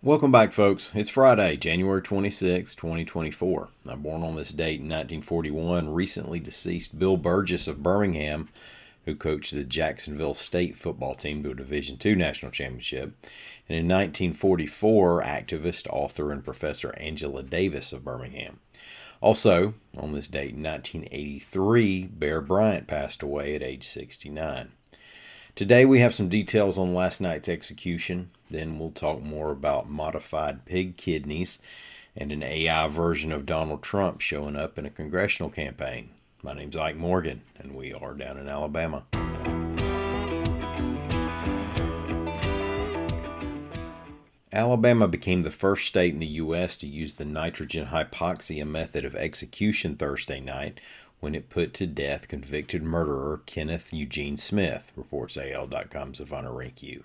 Welcome back, folks. It's Friday, January 26, 2024. I'm born on this date in 1941. Recently deceased Bill Burgess of Birmingham, who coached the Jacksonville State football team to a Division II national championship. And in 1944, activist, author, and professor Angela Davis of Birmingham. Also, on this date in 1983, Bear Bryant passed away at age 69. Today we have some details on last night's execution. Then we'll talk more about modified pig kidneys and an AI version of Donald Trump showing up in a congressional campaign. My name's Ike Morgan, and we are down in Alabama. Alabama became the first state in the U.S. to use the nitrogen hypoxia method of execution Thursday night when it put to death convicted murderer Kenneth Eugene Smith, reports AL.com's Ivana Hrynkiw.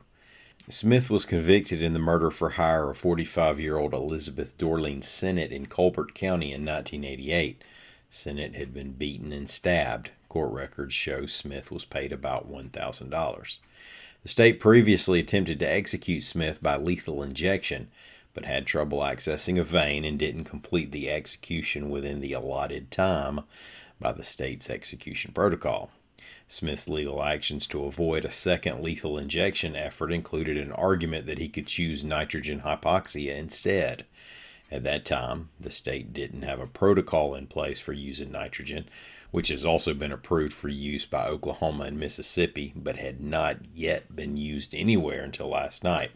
Smith was convicted in the murder for hire of 45 year old Elizabeth Dorlene Sennett in Colbert County in 1988. Sennett had been beaten and stabbed. Court records show Smith was paid about $1,000. The state previously attempted to execute Smith by lethal injection, but had trouble accessing a vein and didn't complete the execution within the allotted time by the state's execution protocol. Smith's legal actions to avoid a second lethal injection effort included an argument that he could choose nitrogen hypoxia instead. At that time, the state didn't have a protocol in place for using nitrogen, which has also been approved for use by Oklahoma and Mississippi, but had not yet been used anywhere until last night.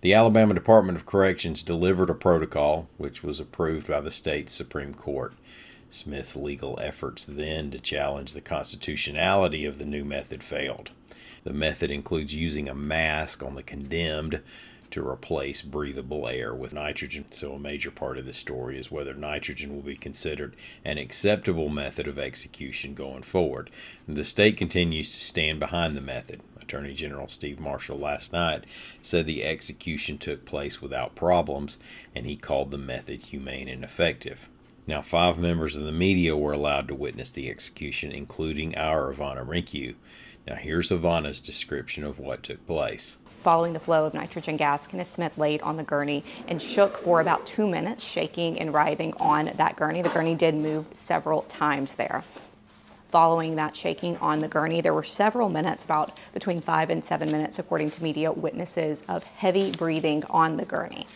The Alabama Department of Corrections delivered a protocol, which was approved by the state's Supreme Court. Smith's legal efforts then to challenge the constitutionality of the new method failed. The method includes using a mask on the condemned to replace breathable air with nitrogen. So, a major part of the story is whether nitrogen will be considered an acceptable method of execution going forward. The state continues to stand behind the method. Attorney General Steve Marshall last night said the execution took place without problems, and he called the method humane and effective. Now, five members of the media were allowed to witness the execution, including our Ivana Hrynkiw. Now, here's Ivana's description of what took place. Following the flow of nitrogen gas, Kenneth Smith laid on the gurney and shook for about two minutes, shaking and writhing on that gurney. The gurney did move several times there. Following that shaking on the gurney, there were several minutes, about between five and seven minutes, according to media witnesses, of heavy breathing on the gurney.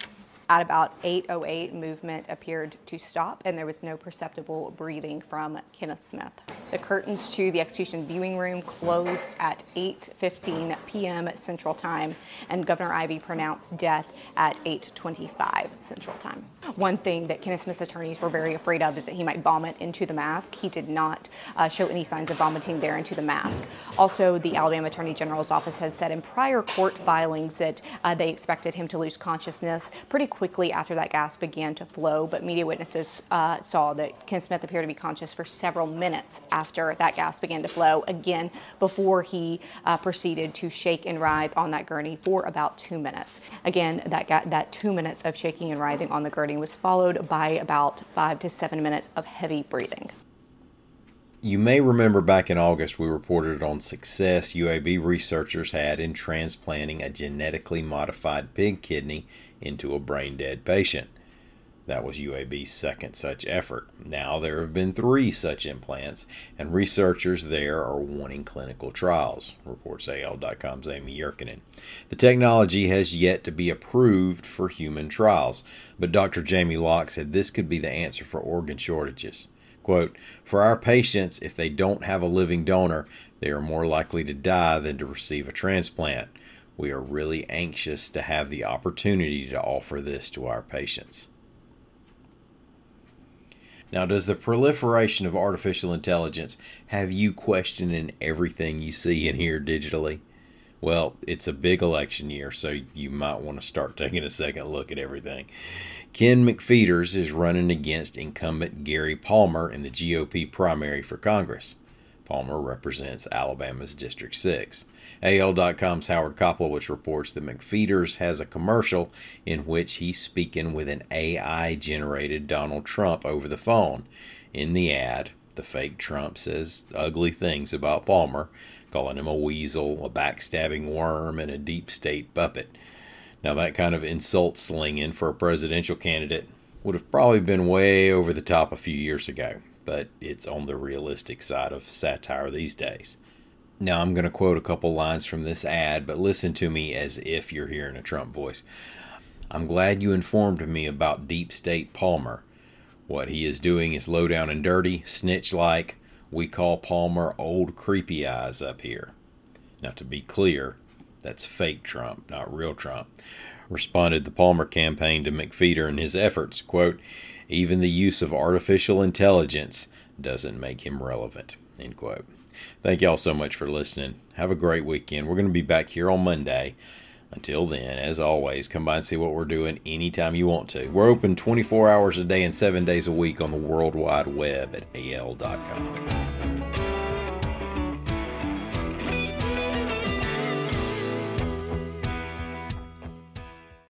At about 8.08, movement appeared to stop and there was no perceptible breathing from Kenneth Smith. The curtains to the execution viewing room closed at 8.15 p.m. Central Time and Governor Ivey pronounced death at 8.25 Central Time. One thing that Kenneth Smith's attorneys were very afraid of is that he might vomit into the mask. He did not uh, show any signs of vomiting there into the mask. Also, the Alabama Attorney General's office had said in prior court filings that uh, they expected him to lose consciousness pretty quickly quickly after that gas began to flow, but media witnesses uh, saw that Ken Smith appeared to be conscious for several minutes after that gas began to flow, again, before he uh, proceeded to shake and writhe on that gurney for about two minutes. Again, that, that two minutes of shaking and writhing on the gurney was followed by about five to seven minutes of heavy breathing. You may remember back in August we reported on success UAB researchers had in transplanting a genetically modified pig kidney into a brain dead patient. That was UAB's second such effort. Now there have been three such implants, and researchers there are wanting clinical trials, reports AL.com's Amy Yurkanin. The technology has yet to be approved for human trials, but Dr. Jayme Locke said this could be the answer for organ shortages. Quote, For our patients, if they don't have a living donor, they are more likely to die than to receive a transplant. We are really anxious to have the opportunity to offer this to our patients. Now, does the proliferation of artificial intelligence have you questioning everything you see and hear digitally? Well, it's a big election year, so you might want to start taking a second look at everything. Ken McPheeters is running against incumbent Gary Palmer in the GOP primary for Congress. Palmer represents Alabama's District 6. AL.com's Howard Koplowitz reports that McPheeters has a commercial in which he's speaking with an AI generated Donald Trump over the phone. In the ad, the fake Trump says ugly things about Palmer, calling him a weasel, a backstabbing worm, and a deep state puppet. Now, that kind of insult slinging for a presidential candidate would have probably been way over the top a few years ago, but it's on the realistic side of satire these days. Now, I'm going to quote a couple lines from this ad, but listen to me as if you're hearing a Trump voice. I'm glad you informed me about Deep State Palmer. What he is doing is low down and dirty, snitch like. We call Palmer old creepy eyes up here. Now, to be clear, that's fake Trump, not real Trump. Responded the Palmer campaign to McPheeter and his efforts, quote, even the use of artificial intelligence doesn't make him relevant, end quote. Thank y'all so much for listening. Have a great weekend. We're going to be back here on Monday. Until then, as always, come by and see what we're doing anytime you want to. We're open 24 hours a day and 7 days a week on the World Wide Web at al.com.